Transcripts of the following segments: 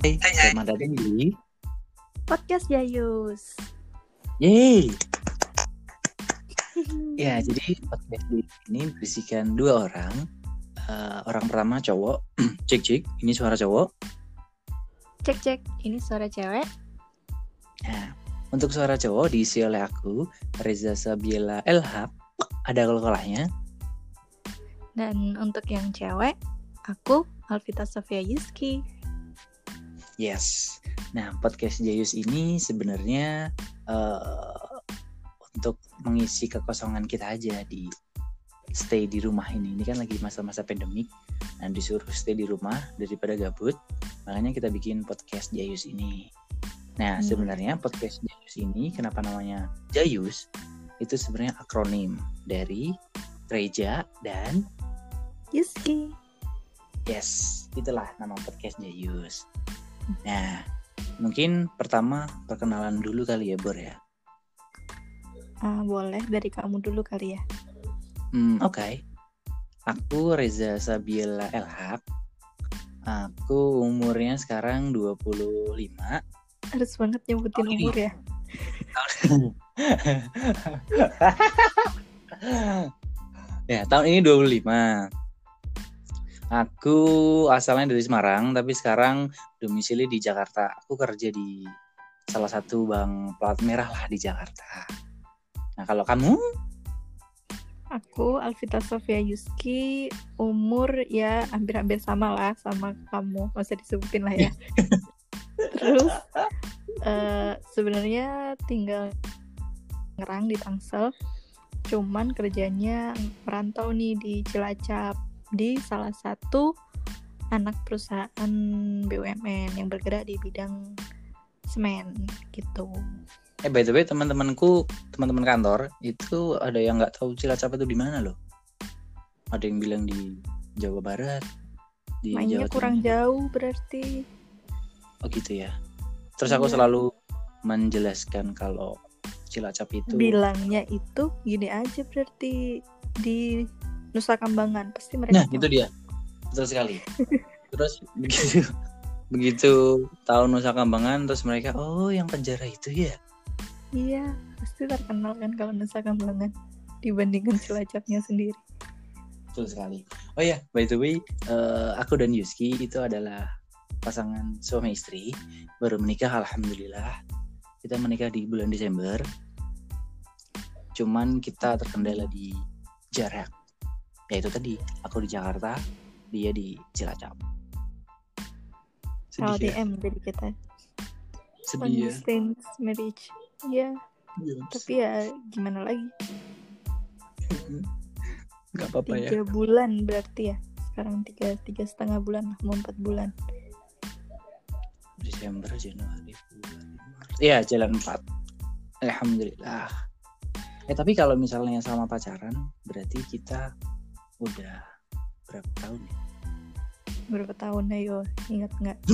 Hai, selamat datang di Podcast Jayus. Yeay. Ya, jadi podcast ini berisikan dua orang. Eh, orang pertama cowok, cek cek, ini suara cowok. Cek cek, ini suara cewek. Nah, untuk suara cowok diisi oleh aku, Reza Sabiela Elhab. Ada kalau-kalahnya. Dan untuk yang cewek, aku Alvita Sofia Yuski. Yes. Nah, podcast Jayus ini sebenarnya eh, untuk mengisi kekosongan kita aja di stay di rumah ini. Ini kan lagi masa-masa pandemik. Nah, disuruh stay di rumah daripada gabut. Makanya kita bikin podcast Jayus ini. Nah, Hmm. sebenarnya podcast Jayus ini kenapa namanya Jayus? Itu sebenarnya akronim dari Reja dan Yuski. Yes, itulah nama podcast Jayus. Nah, mungkin pertama perkenalan dulu kali ya, Bor ya. Ah, boleh dari kamu dulu kali ya. Hmm, oke. Aku Reza Sabiela Elhab. Aku umurnya sekarang 25. Harus banget nyebutin Oh, umur ya. ya, tahun ini 25. Aku asalnya dari Semarang, tapi sekarang domisili di Jakarta. Aku kerja di salah satu bank plat merah lah di Jakarta. Nah, kalau kamu? Aku Alvita Sofia Yuski, umur ya hampir-hampir sama lah sama kamu. Masa disebutin lah ya. Terus eh, sebenarnya tinggal ngerang di Tangsel. Cuman kerjanya merantau nih di Cilacap di salah satu anak perusahaan BUMN yang bergerak di bidang semen gitu. Eh by the way teman-temanku, teman-teman kantor itu ada yang nggak tahu Cilacap itu di mana loh. Ada yang bilang di Jawa Barat, di Mainnya Jawa kurang jauh berarti. Oh gitu ya. Terus aku Iya. selalu menjelaskan kalau Cilacap itu Bilangnya itu gini aja berarti di Nusa Kambangan pasti mereka. Nah, tahu. itu dia. Betul sekali. Terus begitu begitu tahu Nusa Kambangan terus mereka oh yang penjara itu ya. Iya, pasti terkenal kan kalau Nusa Kambangan dibandingkan Cilacapnya sendiri. Betul sekali. Oh ya, by the way, eh, aku dan Yuski itu adalah pasangan suami istri baru menikah alhamdulillah. Kita menikah di bulan Desember. Cuman kita terkendala di jarak. Ya itu tadi, aku di Jakarta, dia di Cilacap. Sedih ya? LDM jadi kita Sedih ya. distance marriage. Iya, Yes. tapi ya gimana lagi? Gak apa-apa ya. Tiga bulan berarti ya. Sekarang tiga tiga setengah bulan mau empat bulan. Desember, Januari, Maret. Iya, jalan 4. Alhamdulillah. Eh, tapi kalau misalnya sama pacaran, berarti kita udah berapa tahun ya? Berapa tahun ayo ingat nggak?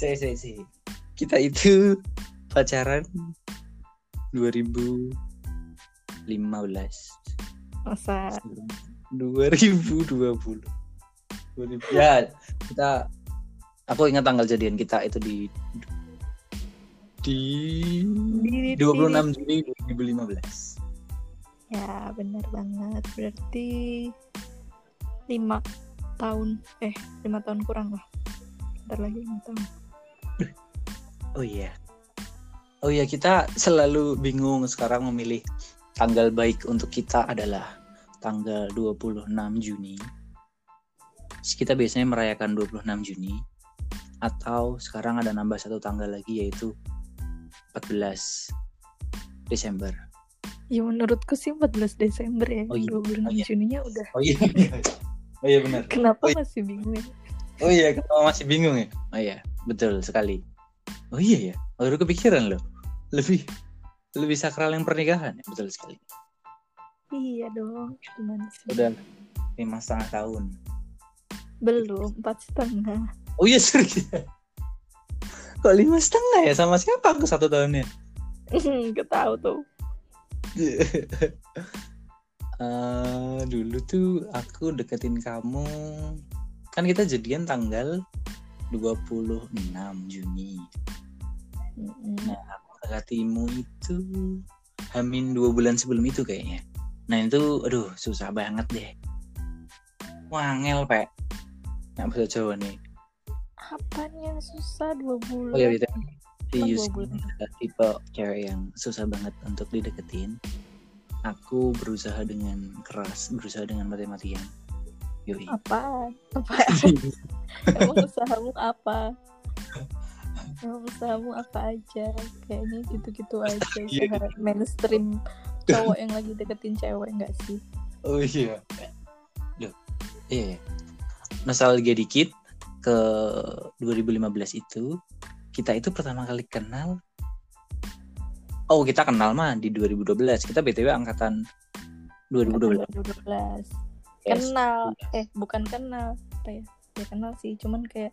saya, saya, saya. Kita itu pacaran 2015. Masa 2020. 2000. Ya, kita aku ingat tanggal jadian kita itu di di Di- di- 26 Juni 2015. Ya benar banget Berarti lima tahun Eh lima tahun kurang lah Bentar lagi lima tahun Oh iya. Oh iya, kita selalu bingung sekarang memilih tanggal baik untuk kita adalah tanggal 26 Juni. Kita biasanya merayakan 26 Juni atau sekarang ada nambah satu tanggal lagi yaitu 14 Desember. Ya menurutku sih 14 Desember ya Oh iya, 26 oh iya. Juninya udah Oh iya. Oh iya benar. Kenapa Oh iya. masih bingung ya Oh iya, kenapa masih bingung ya? Oh iya, betul sekali. Oh iya ya, baru kepikiran loh. Lebih lebih sakral yang pernikahan ya, betul sekali. Iya dong Gimana sih Udah lima setengah tahun. Belum Empat setengah Oh iya serius. Kok lima setengah ya? Sama siapa aku satu tahunnya? Gak tahu tuh Eh, dulu tuh aku deketin kamu kan kita jadian tanggal 26 Juni. Mm-mm. Nah, aku mendekatimu itu Hamin dua bulan sebelum itu kayaknya. Nah itu, aduh susah banget deh. Wangel, Pak. Nggak bisa Jawa nih. Apaan yang susah dua bulan? Oh ya, gitu. Kan bulan. adalah tipe cewek yang susah banget untuk dideketin. Aku berusaha dengan keras, berusaha dengan mati-matian. Yoi. Apaan? Apaan? Emang usahamu apa? Emang usahamu apa aja? Kayaknya gitu-gitu aja Iya. usaha mainstream cowok yang lagi deketin cewek nggak sih? Oh iya. Loh. Iya. iya. Nostalgia dikit ke 2015 itu kita itu pertama kali kenal Oh, kita kenal mah di 2012. Kita BTW angkatan 2012. 2012. Yes. Kenal, eh bukan kenal, apa ya? Ya kenal sih, cuman kayak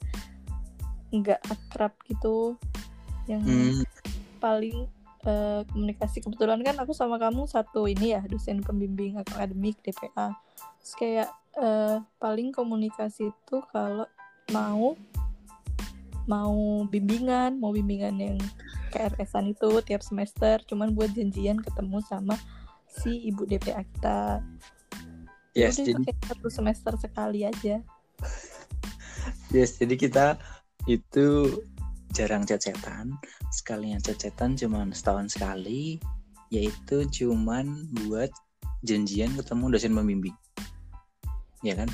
nggak akrab gitu. Yang Hmm, paling eh, komunikasi kebetulan kan aku sama kamu satu ini ya dosen pembimbing akademik DPA Terus kayak eh, paling komunikasi itu kalau mau mau bimbingan mau bimbingan yang KRS-an itu tiap semester cuman buat janjian ketemu sama si ibu DPA kita yes, Udah jadi kayak satu semester sekali aja yes, jadi kita itu jarang cecetan. Sekalinya cecetan cuman setahun sekali, yaitu cuman buat janjian ketemu dosen pembimbing. Ya kan?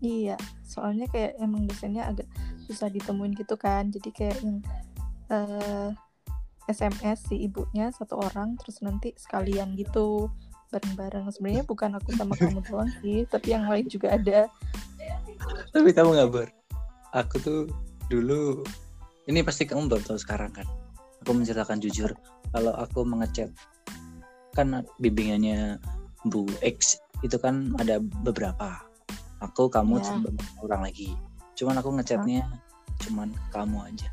Iya, soalnya kayak emang dosennya agak susah ditemuin gitu kan. Jadi kayak yang eh, SMS si ibunya satu orang, terus nanti sekalian gitu bareng-bareng. Sebenarnya bukan aku sama kamu doang sih, tapi yang lain juga ada. Tapi kamu nggak ber. Aku tuh dulu ini pasti kamu baru tahu sekarang kan. Aku menceritakan jujur kalau aku mengechat kan bimbingannya Bu X itu kan ada beberapa. Aku, kamu, Ya. sama orang lagi. Cuman aku ngechatnya cuman kamu aja.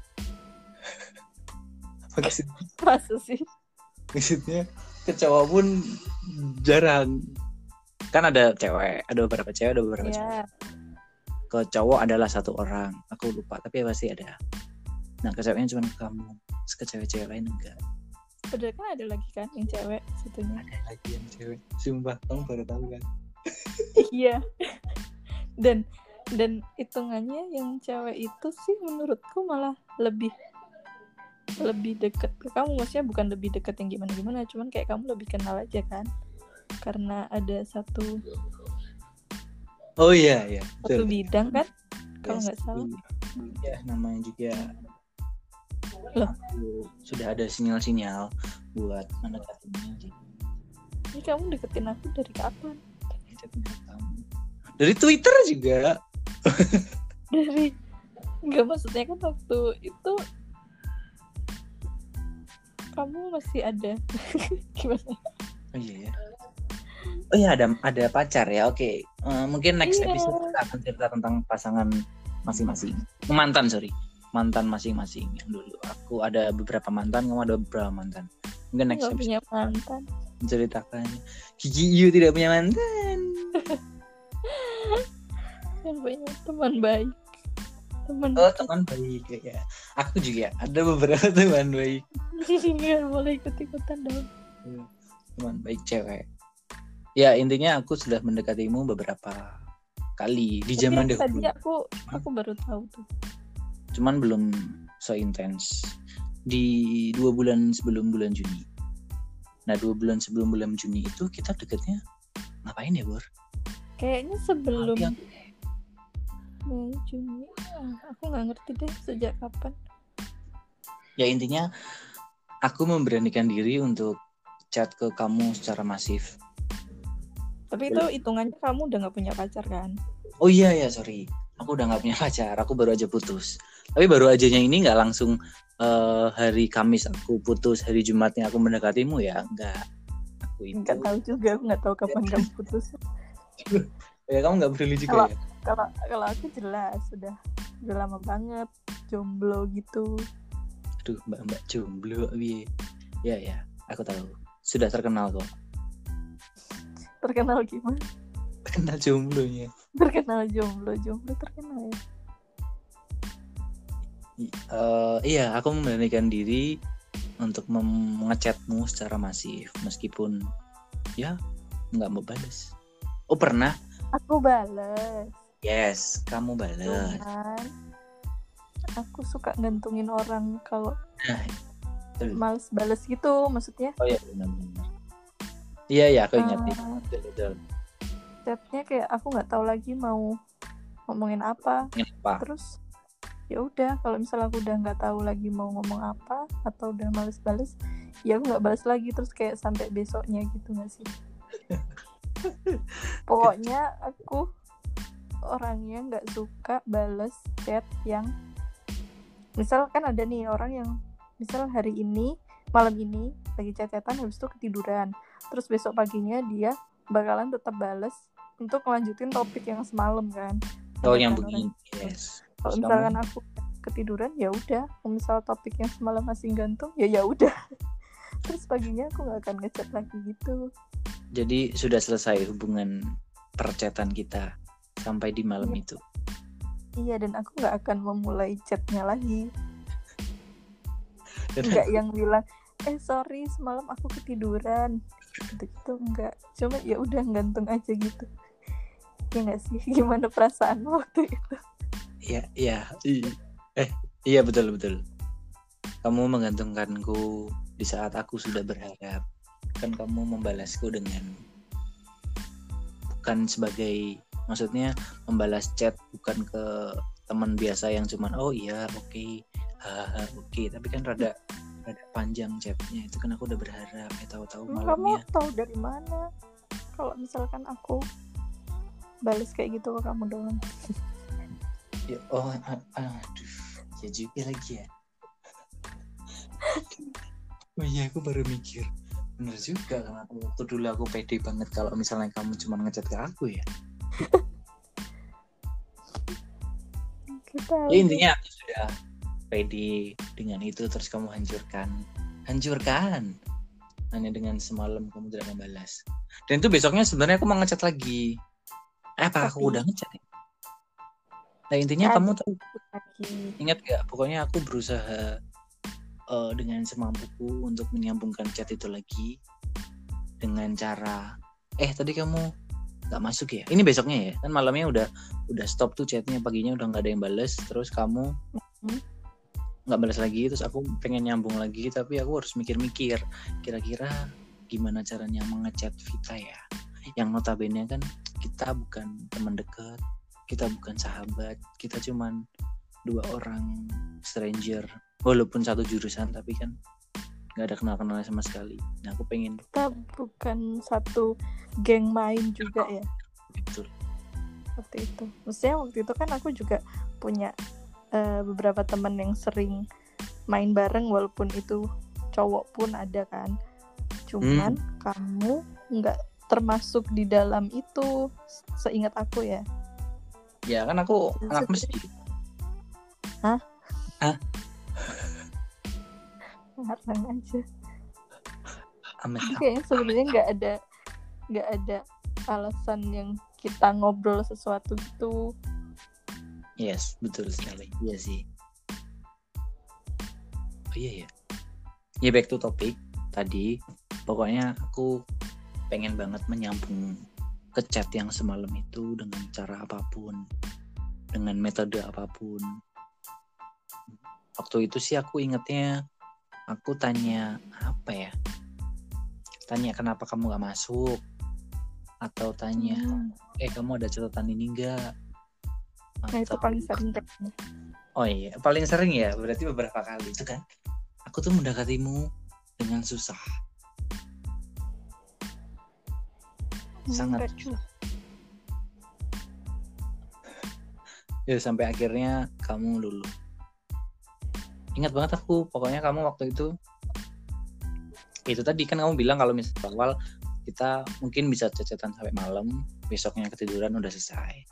Maksud- Masa sih? maksudnya ke cowok pun jarang. Kan ada cewek, ada beberapa cewek, ada beberapa cowok. Ya, ke cowok adalah satu orang aku lupa tapi pasti ada nah ke ceweknya cuma kamu Terus ke cewek-cewek lain enggak udah kan ada lagi kan yang cewek satunya. ada lagi yang cewek sumpah kamu baru tahu kan Iya. Dan dan hitungannya yang cewek itu sih menurutku malah lebih lebih deket ke kamu. Maksudnya bukan lebih deket yang gimana gimana cuman kayak kamu lebih kenal aja kan? Karena ada satu oh iya iya satu betul. bidang kan? Kalau nggak salah. ya namanya juga Loh. aku sudah ada sinyal-sinyal buat mendekatinya. Jadi ini kamu deketin aku dari kapan? Dari Twitter juga dari nggak maksudnya kan waktu itu kamu masih ada. Gimana? Oh iya ya oh iya ada ada pacar ya oke. Eh, mungkin next Iya. episode kita akan cerita tentang pasangan masing-masing. Mantan sorry. Mantan masing-masing yang dulu. Aku ada beberapa mantan kamu ada beberapa mantan. Mungkin next episode punya mantan. menceritakan. Gigi Yu tidak punya mantan yang punya teman baik. Teman oh teman baik ya aku juga ada beberapa teman baik. Nggak boleh ikut ikutan dong teman baik cewek. Ya intinya aku sudah mendekatimu beberapa kali di zaman Tapi tadi dahulu. aku aku baru tahu tuh. Cuman belum so intens di dua bulan sebelum bulan Juni. Nah dua bulan sebelum bulan Juni itu kita deketnya ngapain ya Bor? kayaknya sebelum Mei Juni. Ah, aku nggak ngerti deh sejak kapan. Ya intinya aku memberanikan diri untuk chat ke kamu secara masif. Tapi itu hitungannya kamu udah nggak punya pacar kan? Oh iya ya sorry. Aku udah nggak punya pacar. Aku baru aja putus. Tapi baru ajanya ini nggak langsung eh, hari Kamis aku putus hari Jumatnya aku mendekatimu ya? Enggak aku itu nggak tahu juga. Aku nggak tahu kapan kamu putus. Ya kamu nggak peduli juga ya kalau kalau aku jelas sudah udah lama banget jomblo gitu. Aduh mbak mbak jomblo bi. Ya ya aku tahu. Sudah terkenal kok. Terkenal gimana? Terkenal jomblonya. Terkenal jomblo jomblo terkenal ya? Eh, iya, aku memberanikan diri untuk mengechatmu secara masif meskipun ya nggak mau balas. Oh pernah? Aku bales. Yes, kamu balas. Cuman aku suka gantungin orang kalau Nah, betul. males bales gitu maksudnya oh iya benar-benar. Iya ya, aku ingat Betul, betul. chatnya kayak aku nggak tahu lagi mau ngomongin apa Ingat apa? terus ya udah kalau misalnya aku udah nggak tahu lagi mau ngomong apa atau udah males bales ya aku nggak balas lagi terus kayak sampai besoknya gitu nggak sih pokoknya aku orangnya nggak suka bales chat yang misal kan ada nih orang yang misal hari ini malam ini lagi chat-chatan habis itu ketiduran. Terus besok paginya dia bakalan tetap bales untuk melanjutin topik yang semalam kan. Oh yang begini. Yes. kalau misalkan aku ketiduran ya udah. Kalau misal topik yang semalam masih gantung ya ya udah. Terus paginya aku nggak akan ngechat lagi gitu. Jadi sudah selesai hubungan percetan kita sampai di malam Iya. itu. iya dan aku nggak akan memulai chatnya lagi nggak yang bilang eh sorry semalam aku ketiduran gitu gitu nggak cuma ya udah gantung aja gitu ya nggak sih gimana perasaanmu waktu itu Iya, iya. Eh, iya betul betul. Kamu menggantungkanku di saat aku sudah berharap. Kan kamu membalasku dengan bukan sebagai maksudnya membalas chat bukan ke teman biasa yang cuman oh iya oke haha oke tapi kan rada rada panjang chatnya itu kan aku udah berharap ya tahu-tahu kamu malamnya tahu dari mana kalau misalkan aku balas kayak gitu ke kamu doang Ya, oh, aduh, ya juga lagi ya. oh iya, aku baru mikir. Bener juga kan aku waktu dulu aku pede banget kalau misalnya kamu cuma ngechat ke aku ya. Kita Ya intinya aku sudah pede dengan itu terus kamu hancurkan. Hancurkan. Hanya dengan semalam kamu tidak membalas. Dan itu besoknya sebenarnya aku mau ngechat lagi. Eh, apa aku udah ngechat ya? Nah intinya Ya, kamu tahu Ingat gak? Pokoknya aku berusaha eh, dengan semampuku untuk menyambungkan chat itu lagi dengan cara eh tadi kamu nggak masuk ya? Ini besoknya ya? Kan malamnya udah udah stop tuh chatnya paginya udah nggak ada yang bales terus kamu Hmm. nggak balas lagi terus aku pengen nyambung lagi tapi aku harus mikir-mikir kira-kira gimana caranya mengechat Vita ya yang notabene kan kita bukan teman dekat kita bukan sahabat kita cuman dua orang stranger walaupun satu jurusan tapi kan nggak ada kenal kenal sama sekali. Nah aku pengen kita bukan satu geng main juga ya? Betul. Waktu itu. Maksudnya waktu itu kan aku juga punya eh, beberapa teman yang sering main bareng walaupun itu cowok pun ada kan. Cuman kamu nggak termasuk di dalam itu seingat aku ya. Ya kan aku Maksudnya- anak masjid ngarang aja. Kayaknya sebenarnya nggak ada nggak ada alasan yang kita ngobrol sesuatu gitu. Yes betul sekali. Iya sih. Oh iya ya ya back to topic tadi. Pokoknya aku pengen banget menyambung ke chat yang semalam itu dengan cara apa pun dengan metode apa pun. Waktu itu sih aku ingetnya aku tanya apa ya tanya kenapa kamu gak masuk atau tanya Hmm. eh kamu ada catatan ini enggak nah itu paling sering. Oh iya, paling sering ya, berarti beberapa kali itu kan. Aku tuh mendekatimu dengan susah. Sangat. Enggak juga. Ya sampai akhirnya kamu lulu. Ingat banget aku, pokoknya kamu waktu itu itu tadi kan kamu bilang kalau misalnya awal kita mungkin bisa cecetan sampai malam, besoknya ketiduran udah selesai.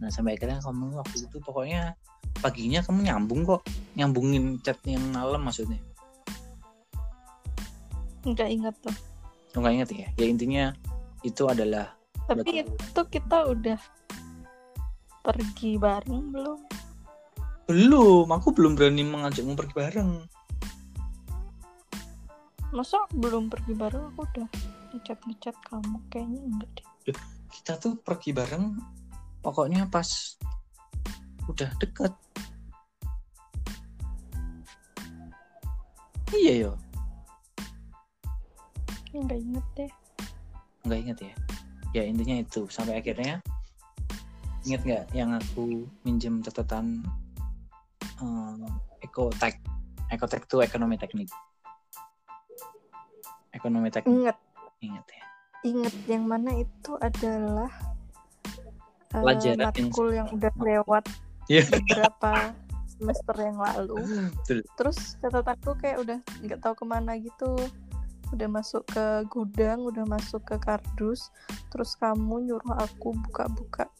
Nah sampai akhirnya kamu waktu itu pokoknya paginya kamu nyambung kok, nyambungin chat yang malam maksudnya. nggak ingat tuh Lo nggak inget ya? Ya intinya itu adalah tapi itu kita udah pergi bareng belum belum aku belum berani mengajakmu pergi bareng. Masa belum pergi bareng aku udah ngechat kamu kayaknya enggak deh. Kita tuh pergi bareng pokoknya pas udah deket iya yo. Nggak inget deh. Nggak inget ya? Ya intinya itu. Sampai akhirnya inget nggak yang aku minjem catatan um, ekotek ekotek tuh ekonomi teknik. Ekonomi teknik. Inget inget ya. Inget yang mana itu adalah eh, Pelajaran yang- matkul yang udah lewat Iya. beberapa semester yang lalu. Betul. terus catatanku kayak udah nggak tahu ke mana gitu. Udah masuk ke gudang udah masuk ke kardus. Terus kamu nyuruh aku buka-buka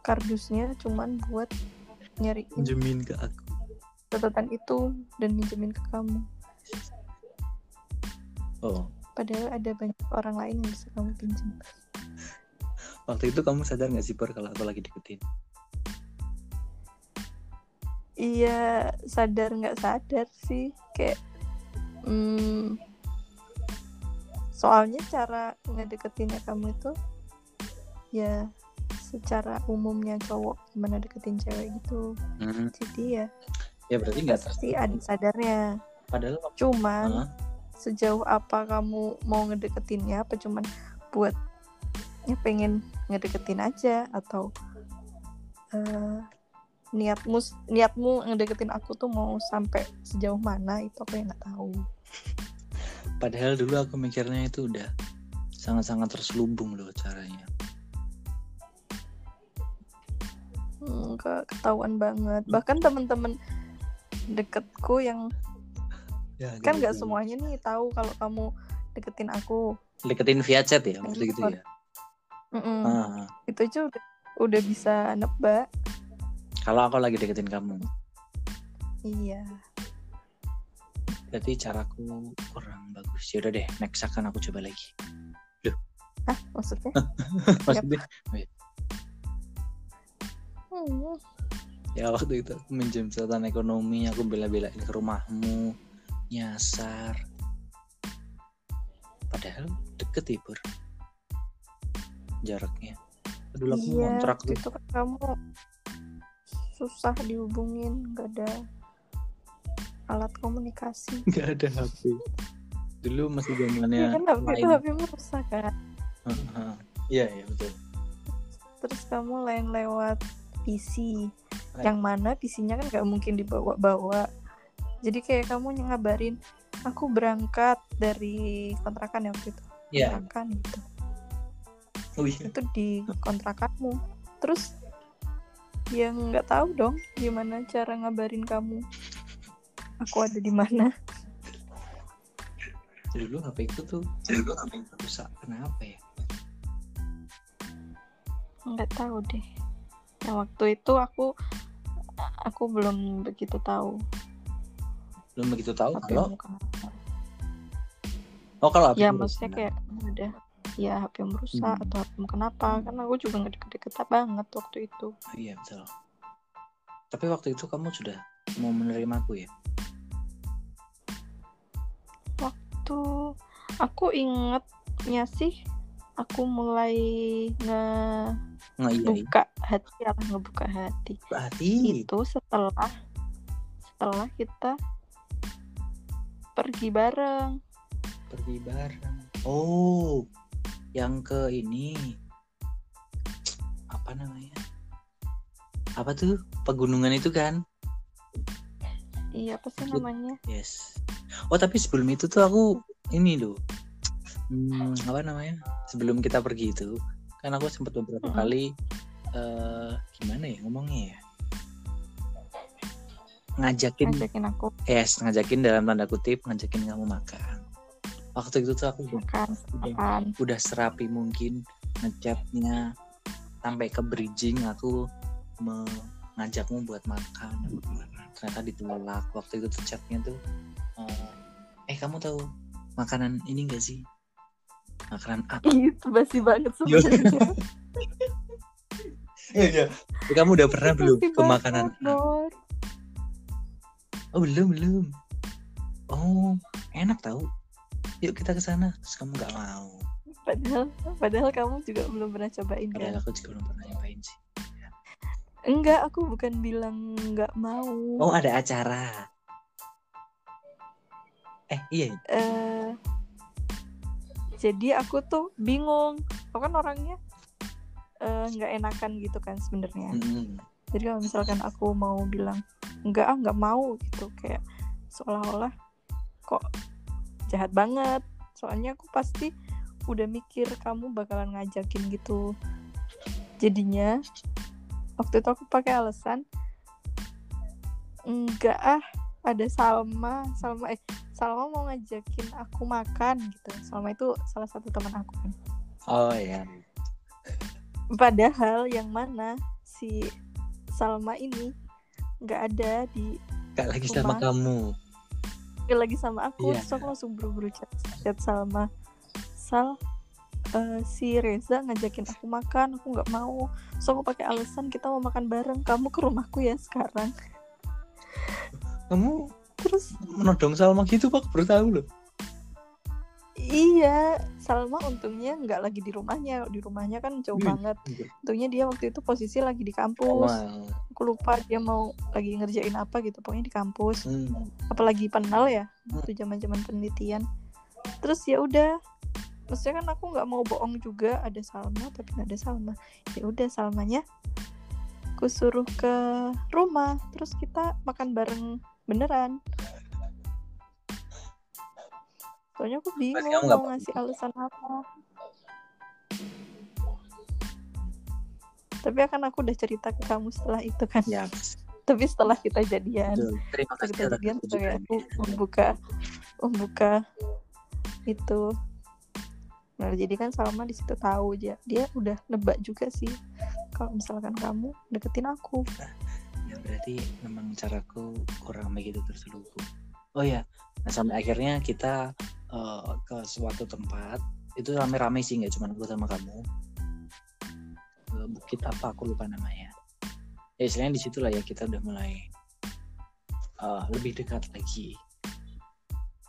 kardusnya cuman buat nyariin minjemin ke aku. Catatan itu dan minjemin ke kamu. Oh. Padahal ada banyak orang lain yang bisa kamu pinjam. Waktu itu kamu sadar nggak sih Pur kalau aku lagi deketin? Iya sadar nggak sadar sih. Kayak hmm, soalnya cara ngedeketinnya kamu itu ya secara umumnya cowok gimana deketin cewek gitu. Mhm. jadi ya ya berarti nggak pasti ada sadarnya. Padahal cuman Hah? sejauh apa kamu mau ngedeketinnya apa cuman buat ya pengen ngedeketin aja atau eh, niatmu niatmu ngedeketin aku tuh mau sampai sejauh mana itu aku yang nggak tahu. Padahal dulu aku mikirnya itu udah sangat-sangat terselubung loh caranya Hmm, ke- ketahuan banget. Bahkan temen-temen deketku yang ya, kan nggak gitu. semuanya nih tahu kalau kamu deketin aku. Deketin via chat ya maksudnya gitu ya? Mm-mm. Ah, itu aja udah udah bisa nebak. Kalau aku lagi deketin kamu. Iya. Berarti caraku kurang bagus. Ya udah deh next akan aku coba lagi. Ah maksudnya? Maksudnya? Hmm, ya waktu itu aku minjem catatan ekonomi aku bela-belain ke rumahmu nyasar. Padahal deket ya jaraknya. Dulu aku iya kontrak tuh. itu kan kamu susah dihubungin nggak ada alat komunikasi. Nggak ada HP dulu masih Iya zamannya kan HP itu HP rusak kan? Iya iya betul. Terus kamu lain lewat PC. Lain. yang mana PC-nya kan nggak mungkin dibawa-bawa. Jadi kayak kamu ngabarin aku berangkat dari kontrakan ya waktu itu iya. Kontrakan gitu. Oh iya. Itu di kontrakanmu. Terus yang nggak tahu dong gimana cara ngabarin kamu. Aku ada di mana? Dulu HP itu tuh dulu HP itu rusak. Kenapa ya? Nggak tahu deh yang waktu itu aku aku belum begitu tahu. Belum begitu tahu HP kalau oh kalau HP ya maksudnya rusak. kayak udah ya HP merusak Hmm. atau HP kenapa? Kan aku juga nggak deket-deket banget waktu itu. Oh, iya betul. Tapi waktu itu kamu sudah mau menerima aku ya? Tuh aku ingetnya sih aku mulai nge iya iya. buka hati apa ngebuka hati. Berarti itu setelah setelah kita pergi bareng. Pergi bareng. Oh yang ke ini. Apa namanya? Apa tuh? Pegunungan itu kan? Iya apa sih namanya? Yes. Oh tapi sebelum itu tuh aku ini loh. Hmm, apa namanya? Sebelum kita pergi itu kan aku sempat beberapa Mm-mm. kali eh gimana ya ngomongnya ya? Ngajakin ngajakin aku. Yes ngajakin dalam tanda kutip ngajakin kamu makan. Waktu itu tuh aku udah, makan udah, makan. udah serapi mungkin ngechatnya sampai ke bridging aku mengajakmu buat makan ternyata ditolak. Waktu itu tuh chatnya tuh eh, eh kamu tahu makanan ini gak sih? Makanan apa? Itu basi banget sebenarnya iya kamu udah pernah belum ke makanan. Oh belum belum. Oh enak tahu. Yuk kita ke sana. Terus kamu nggak mau. Padahal padahal kamu juga belum pernah cobain kan? Padahal aku juga belum pernah nyobain sih. Enggak, aku bukan bilang nggak mau. Oh ada acara. Eh iya. Eh, jadi aku tuh bingung. Aku kan orangnya eh, nggak enakan gitu kan sebenarnya. Mm-mm. Jadi kalau misalkan aku mau bilang enggak ah nggak mau gitu kayak seolah-olah kok jahat banget. Soalnya aku pasti udah mikir kamu bakalan ngajakin gitu. Jadinya waktu itu aku pakai alasan enggak ah ada Salma, Salma eh Salma mau ngajakin aku makan gitu. Salma itu salah satu teman aku kan. Oh ya. Padahal yang mana si Salma ini nggak ada di Gak lagi sama Rumah. kamu. nggak lagi sama aku. Iya. Terus aku langsung buru-buru chat, chat Salma. Sal eh, si Reza ngajakin aku makan, aku nggak mau. So aku pakai alasan kita mau makan bareng. Kamu ke rumahku ya sekarang. Kamu Terus menodong Salma gitu pak baru tahu loh. Iya, Salma untungnya nggak lagi di rumahnya. Di rumahnya kan jauh Hmm. banget. Untungnya dia waktu itu posisi lagi di kampus. Wow. Aku lupa dia mau lagi ngerjain apa gitu. Pokoknya di kampus. Hmm. apalagi penal ya Hmm. waktu zaman zaman penelitian terus ya udah maksudnya kan aku nggak mau bohong juga ada Salma tapi nggak ada Salma ya udah Salmanya aku suruh ke rumah terus kita makan bareng beneran soalnya aku bingung nggak mau ngasih alasan apa tapi akan aku udah cerita ke kamu setelah itu kan Ya. tapi setelah kita jadian betul. Terima setelah kasih kita jadian kayak kejujurannya. aku membuka membuka itu nah jadi kan Salma di situ tahu dia dia udah nebak juga sih kalau misalkan kamu deketin aku Ya berarti memang caraku kurang begitu terselubung. Oh ya, nah sampai akhirnya kita eh, ke suatu tempat itu rame-rame sih nggak cuma aku sama kamu. Ke bukit apa aku lupa namanya. Ya istilahnya di situ lah ya kita udah mulai eh, lebih dekat lagi.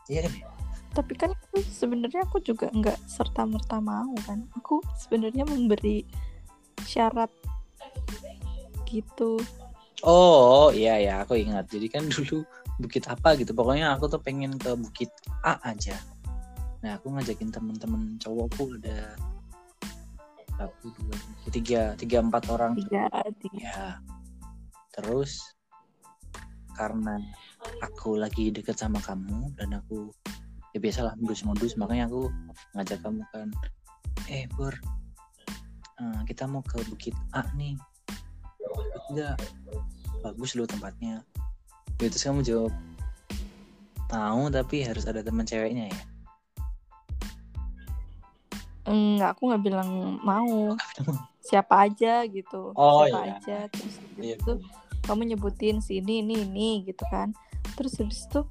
Iya kan? ya? tapi kan sebenarnya aku juga nggak serta merta mau kan aku sebenarnya memberi syarat gitu Oh iya ya aku ingat. Jadi kan dulu bukit apa gitu. Pokoknya aku tuh pengen ke bukit A aja. Nah aku ngajakin temen-temen cowokku ada satu dua tiga tiga empat orang. tiga tiga. Ya. Terus karena aku lagi deket sama kamu dan aku ya biasalah modus-modus. Makanya aku ngajak kamu kan eh Bur eh, kita mau ke Bukit A nih. Enggak bagus loh tempatnya. Ya, terus kamu jawab mau tapi harus ada teman ceweknya ya enggak aku nggak bilang mau. Siapa aja gitu Oh, siapa iya. aja. Terus Iya, itu kamu nyebutin si ini ini gitu kan. Terus habis itu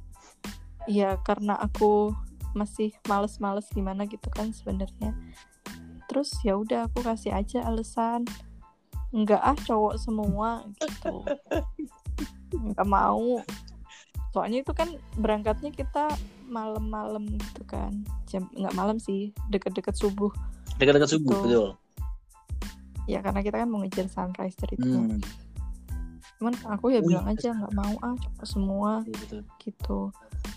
ya karena aku masih males-males gimana gitu kan sebenarnya. Terus ya udah aku kasih aja alasan. Enggak ah cowok semua gitu. Nggak mau. Soalnya itu kan berangkatnya kita malam-malam gitu kan jam nggak malam sih deket-deket subuh dekat-dekat subuh Betul. betul ya karena kita kan mau ngejar sunrise dari itu hmm, cuman aku ya Oh, bilang iya. aja nggak mau ah cowok semua betul gitu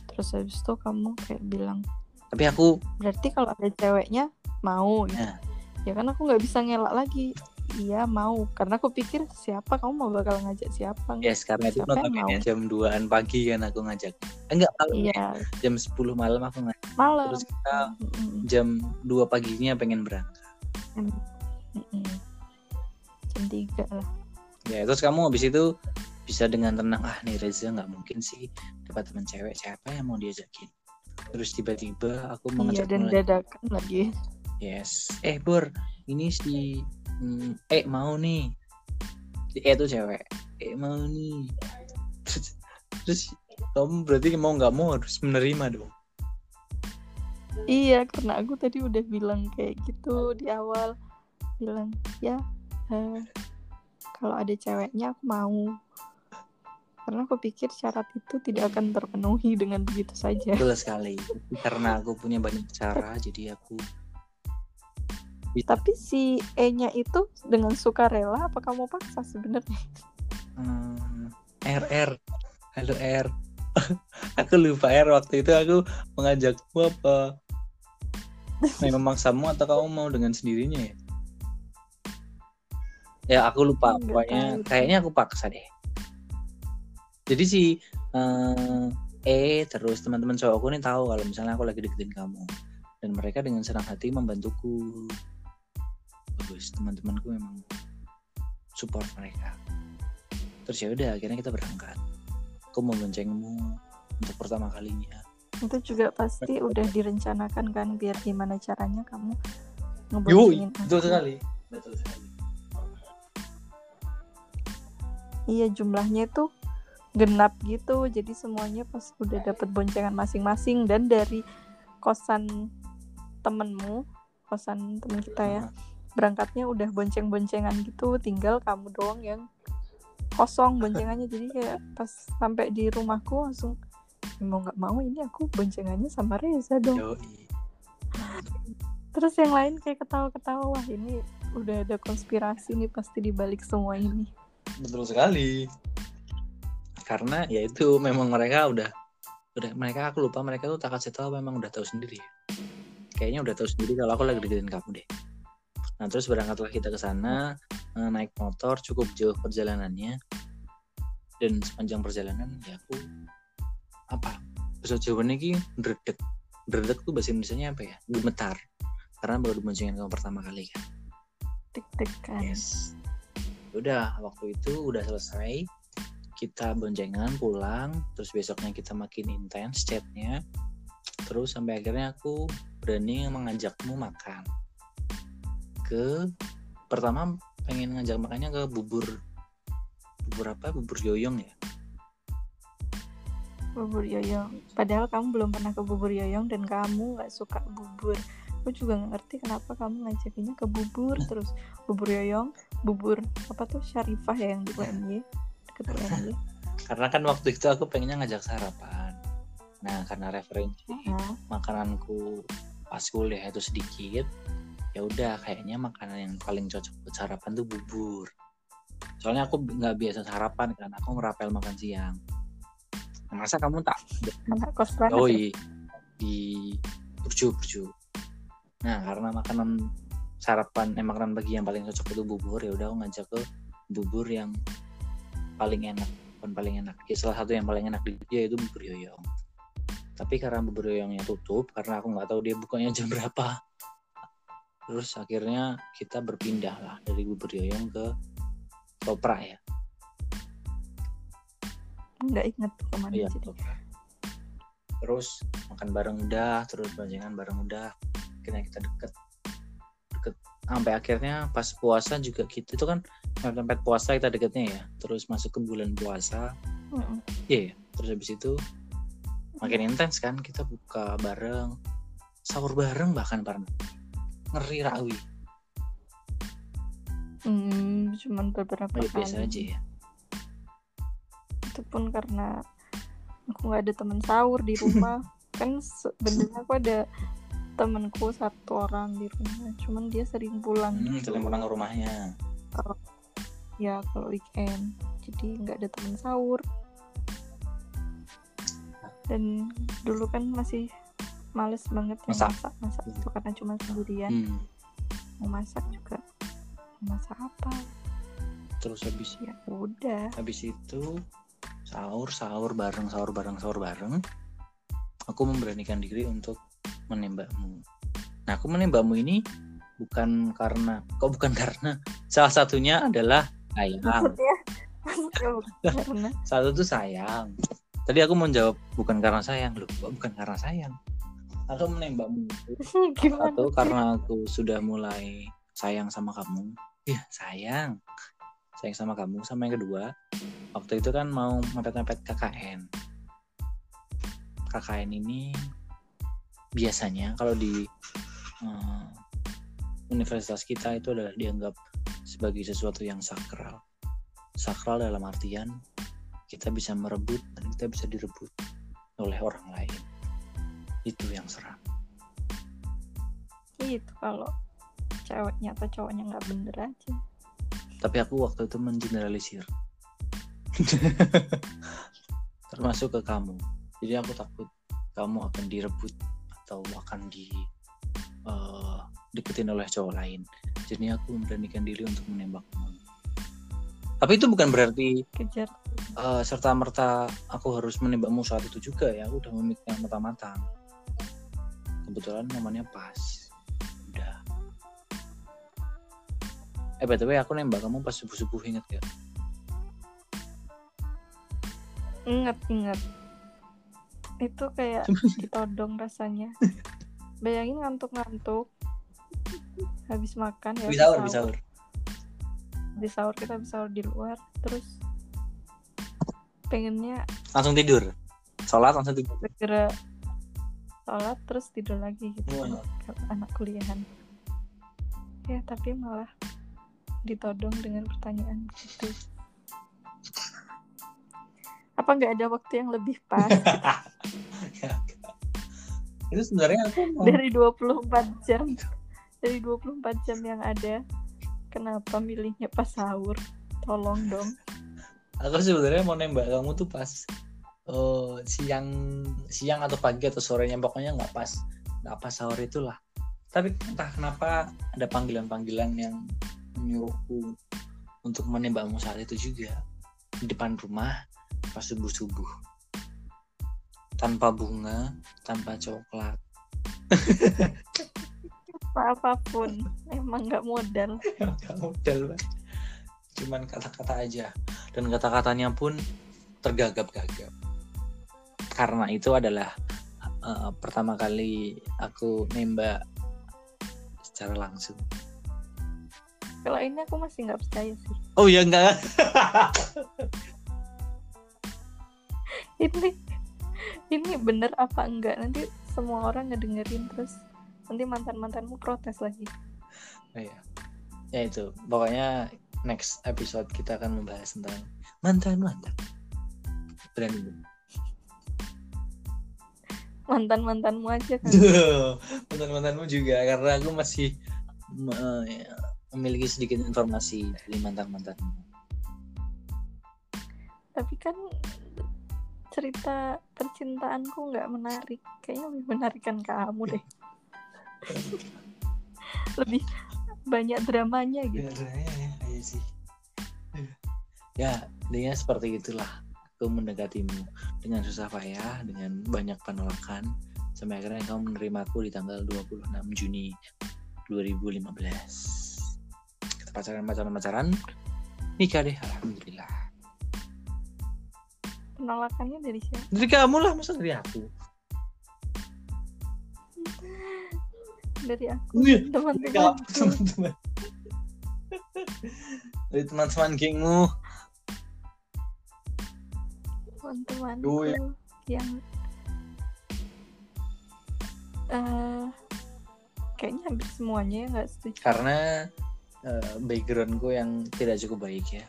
terus habis itu kamu kayak bilang tapi aku berarti kalau ada ceweknya mau gitu. Nah. ya kan aku nggak bisa ngelak lagi iya mau. Karena aku pikir siapa? Kamu mau bakal ngajak siapa? Yes karena itu notabene jam 2an pagi kan aku ngajak. Enggak malam ya. iya jam 10 malam aku ngajak. Malam. Terus kita Mm-mm. jam 2 paginya pengen berangkat. Mm-mm. jam tiga lah. Ya terus kamu habis itu bisa dengan tenang ah nih Reza nggak mungkin sih dapat teman cewek siapa yang mau diajakin? Terus tiba-tiba aku iya mengajak dan mulai. dadakan lagi. Yes. Eh Bor ini si hmm, eh mau nih. Eh itu cewek. Eh mau nih. Terus, terus kamu berarti mau nggak mau harus menerima dong? Iya karena aku tadi udah bilang kayak gitu di awal. Bilang ya eh, kalau ada ceweknya aku mau. Karena aku pikir syarat itu tidak akan terpenuhi dengan begitu saja. betul sekali. Karena aku punya banyak cara jadi aku Tapi si E-nya itu dengan sukarela apa kamu paksa sebenarnya? hmm, RR halo R. Aku lupa R waktu itu aku mengajakmu apa memang memaksamu atau kamu mau dengan sendirinya ya? Ya aku lupa. Nggak pokoknya tahu. kayaknya aku paksa deh. Jadi si eh, E terus teman-teman cowokku nih tahu kalau misalnya aku lagi deketin kamu. Dan mereka dengan senang hati membantuku bagus. Teman-temanku memang support mereka. Terus ya udah akhirnya kita berangkat. Aku mau boncengmu untuk pertama kalinya. Itu juga pasti udah direncanakan kan biar gimana caranya kamu ngeboncengin betul aku. sekali. Betul sekali. Iya jumlahnya itu genap gitu. Jadi semuanya pas udah dapet boncengan masing-masing. Dan dari kosan temenmu kosan temen kita ya berangkatnya udah bonceng-boncengan gitu tinggal kamu doang yang kosong boncengannya. Jadi kayak pas sampai di rumahku langsung "Ya mau nggak mau ini aku boncengannya sama Reza dong. Yoi. terus yang lain kayak ketawa-ketawa wah ini udah ada konspirasi nih pasti dibalik semua ini. Betul sekali. Karena ya itu memang mereka udah udah mereka aku lupa mereka tuh tak kasih tahu memang udah tahu sendiri. Ya. kayaknya udah tahu sendiri kalau aku lagi deketin kamu deh nah terus berangkatlah kita ke sana eh, naik motor cukup jauh perjalanannya dan sepanjang perjalanan ya aku apa bahasa Jawa ini dredek dredek tuh bahasa Indonesia apa ya gemetar karena baru diboncengin kamu pertama kali kan deg-degan Yes. Udah, waktu itu udah selesai. Kita boncengan pulang, terus besoknya kita makin intens chatnya. Terus sampai akhirnya aku berani mengajakmu makan. Ke pertama pengen ngajak makannya ke bubur bubur apa? Bubur yoyong ya. bubur yoyong. Padahal kamu belum pernah ke bubur yoyong dan kamu nggak suka bubur. Aku juga nggak ngerti kenapa kamu ngajakinnya ke bubur. Terus bubur yoyong bubur apa tuh? Syarifah ya yang di UNY deket Karena kan waktu itu aku pengennya ngajak sarapan. Nah, karena referensi Nah, makananku pas kuliah itu sedikit ya udah kayaknya makanan yang paling cocok buat sarapan tuh bubur. Soalnya aku nggak biasa sarapan kan aku merapel makan siang. Masa kamu tak kos oh ya. iya di burju burju nah karena makanan sarapan eh makanan pagi yang paling cocok itu bubur ya udah aku ngajak ke bubur yang paling enak bukan paling enak. Ya salah satu yang paling enak di dia itu bubur yoyong. Tapi karena bubur yoyongnya tutup karena aku nggak tahu dia bukanya jam berapa terus akhirnya kita berpindah lah dari bubur yoyong ke toprak ya nggak inget ke mana Iya, jadi. Terus makan bareng udah, terus boncengan bareng udah. Akhirnya kita deket. Deket. Sampai akhirnya pas puasa juga kita itu kan sampai puasa kita deketnya ya. Terus masuk ke bulan puasa. Iya, ya. terus habis itu makin intens kan kita buka bareng, sahur bareng bahkan pernah. Ngeri rawi. Hmm, cuman beberapa ya, kali biasa aja ya. itu pun karena aku nggak ada teman sahur di rumah kan sebenarnya aku ada temanku satu orang di rumah cuman dia sering pulang Hmm, gitu. sering pulang ke rumahnya. ya kalau weekend jadi nggak ada teman sahur dan dulu kan masih males banget ya Masak. masak masak itu karena cuma sendirian. Hmm. mau masak juga mau masak apa? Terus habis ya udah. habis itu sahur sahur bareng sahur bareng sahur bareng aku memberanikan diri untuk menembakmu. Nah aku menembakmu ini bukan karena kok bukan karena? Salah satunya adalah sayang. Maksudnya? Maksudnya karena satu tuh sayang. Tadi aku mau jawab bukan karena sayang. Loh bukan karena sayang aku menembakmu. Gimana? Sih? karena aku sudah mulai sayang sama kamu? Iya sayang. Sayang sama kamu sama yang kedua. Waktu itu kan mau mepet-mepet KKN KKN ini biasanya kalau di eh, universitas kita itu adalah dianggap sebagai sesuatu yang sakral. Sakral dalam artian kita bisa merebut dan kita bisa direbut oleh orang lain itu yang seram. Itu kalau ceweknya atau cowoknya nggak bener aja. Tapi aku waktu itu mengeneralisir. Termasuk ke kamu. Jadi aku takut kamu akan direbut atau akan di uh, deketin oleh cowok lain. Jadi aku memberanikan diri untuk menembakmu tapi itu bukan berarti kejar. uh, serta merta aku harus menembakmu saat itu juga ya. Aku udah memikirkan matang-matang kebetulan momennya pas. Udah. Eh btw aku nembak kamu pas subuh subuh inget gak inget inget itu kayak ditodong rasanya. Bayangin ngantuk-ngantuk. Habis makan ya habis sahur habis sahur. Habis sahur kita habis sahur di luar terus pengennya langsung tidur? Sholat langsung tidur? segera sholat terus tidur lagi gitu kan, anak kuliahan. Ya tapi malah ditodong dengan pertanyaan gitu. Apa nggak ada waktu yang lebih pas? Ya, itu sebenarnya aku mau dari 24 jam dari 24 jam yang ada kenapa milihnya pas sahur? Tolong dong. Aku sebenarnya mau nembak kamu tuh pas eh, siang siang atau pagi atau sorenya pokoknya nggak pas nggak pas sahur itulah. Tapi entah kenapa ada panggilan-panggilan yang menyuruhku untuk menembakmu saat itu juga. Di depan rumah pas subuh subuh tanpa bunga tanpa coklat. Apa apa pun emang nggak modal. Gak modal cuman kata-kata aja. Dan kata-katanya pun tergagap-gagap karena itu adalah uh, pertama kali aku nembak secara langsung. Kalau ini aku masih nggak percaya sih. Oh ya enggak. Ini ini bener apa enggak? Nanti semua orang ngedengerin terus. Nanti mantan mantanmu protes lagi. Oh, iya. ya itu. Pokoknya next episode kita akan membahas tentang mantan mantan berani mantan mantanmu aja kan. Mantan mantanmu juga karena aku masih me- ya, memiliki sedikit informasi dari mantan mantanmu tapi kan cerita percintaanku nggak menarik. Kayaknya lebih menarikan kamu deh. Lebih banyak dramanya gitu. Ya, ya, sih. Ya intinya seperti itulah aku mendekatimu. Dengan susah payah dengan banyak penolakan sampai akhirnya kamu menerimaku di tanggal 26 Juni 2015 kita pacaran pacaran pacaran. Nikah deh alhamdulillah. Penolakannya dari siapa? Dari kamu lah masa dari aku? Dari aku dan teman-teman teman-teman. Dari teman-teman gengmu teman-temanku Oh, iya. yang eh kayaknya hampir semuanya ya nggak setuju. Karena eh, backgroundku yang tidak cukup baik ya.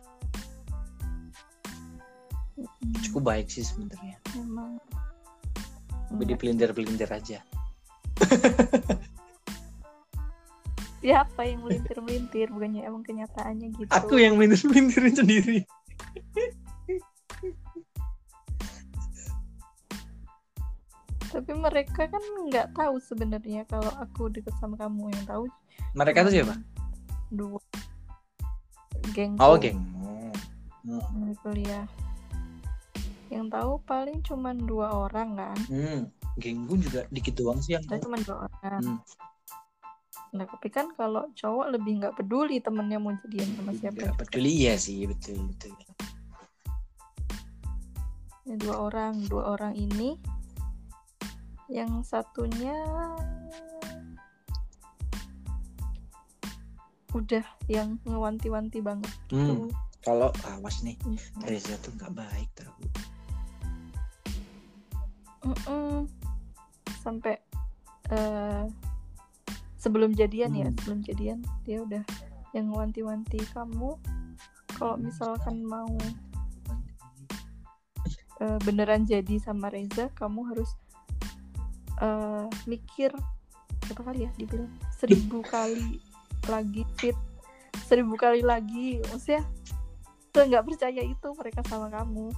Mm, cukup baik sih sebenarnya. Memang. Tapi Enggak. dipelintir-pelintir aja. Siapa yang melintir melintir bukannya emang kenyataannya gitu. Aku yang melintir-pelintirin sendiri tapi mereka kan nggak tahu sebenarnya kalau aku deket sama kamu. Yang tahu mereka tuh siapa? dua. Geng oh gengmu Hmm. di kuliah. Yang tahu paling cuman dua orang kan? Hmm. gengku juga dikit doang sih yang cuma dua orang. Hmm. nah tapi kan kalau cowok lebih nggak peduli temennya mau jadian sama siapa. Nggak peduli ya sih betul betul. Ya, dua orang dua orang ini yang satunya udah yang ngewanti-wanti banget hmm. tuh kalau awas nih Reza tuh nggak baik tau Mm-mm. sampai eh, sebelum jadian ya Hmm. sebelum jadian dia udah yang wanti-wanti kamu kalau misalkan mau eh, beneran jadi sama Reza kamu harus eh, mikir berapa kali ya dibilang? Seribu kali lagi fit. Seribu kali lagi maksudnya saya nggak percaya itu mereka sama kamu.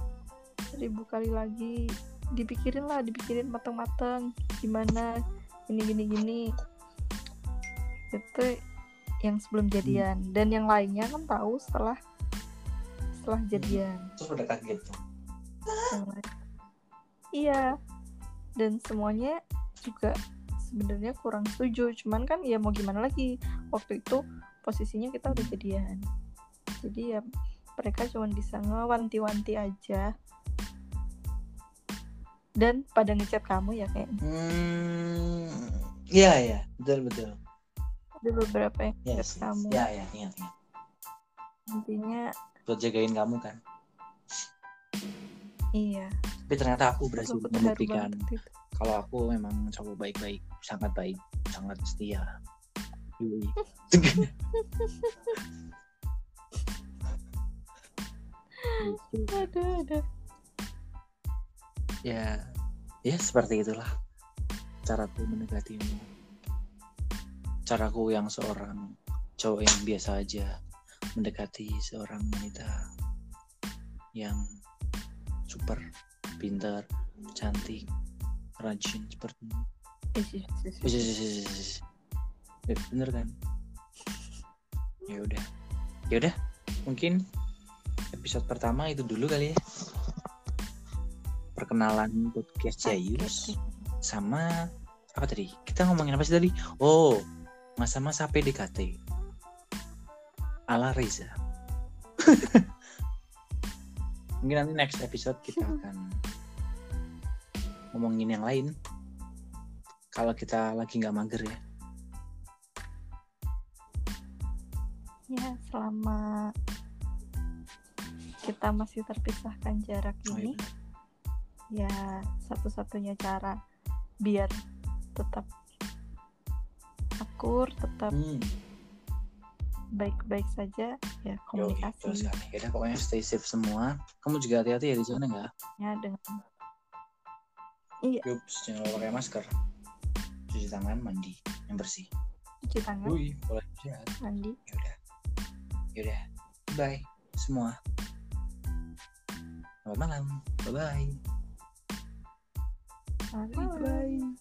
Seribu kali lagi dipikirin lah dipikirin mateng-mateng gimana gini gini gini. Itu yang sebelum jadian. Dan yang lainnya kan tahu setelah setelah jadian. Terus udah kaget tuh. Iya dan semuanya juga sebenarnya kurang setuju. Cuman kan ya mau gimana lagi waktu itu posisinya kita udah jadian. Jadi ya mereka cuma bisa ngewanti-wanti aja. Dan pada ngechat kamu ya kayaknya hmm iya iya. Betul betul. Ada beberapa yang ngechat yes, yes. kamu. Ya ya ingat ingat intinya buat jagain kamu kan? Iya tapi ternyata aku berhasil terharu membuktikan kalau aku memang cowok baik-baik sangat baik sangat setia. Ada ada ya ya seperti itulah caraku mendekatimu. Caraku yang seorang cowok yang biasa aja mendekati seorang wanita yang super pintar cantik rajin seperti ini. Eh, bener kan? Ya udah. Ya udah mungkin episode pertama itu dulu kali ya. Perkenalan podcast Jayus sama apa tadi? Kita ngomongin apa sih tadi? Oh masa-masa PDKT ala Reza. Mungkin nanti next episode kita akan ngomongin yang lain kalau kita lagi nggak mager ya ya selama kita masih terpisahkan jarak Oh, iya ini benar. ya satu-satunya cara biar tetap akur tetap Hmm, baik-baik saja ya komunikasi betul sekali. Yaudah, pokoknya stay safe semua. Kamu juga hati-hati ya di sana nggak? ya dengan Yups, jangan lupa pakai masker. Cuci tangan, mandi, yang bersih. cuci tangan Wih, boleh sehat. mandi Yaudah, yaudah. Bye semua. Selamat malam. Bye bye. bye bye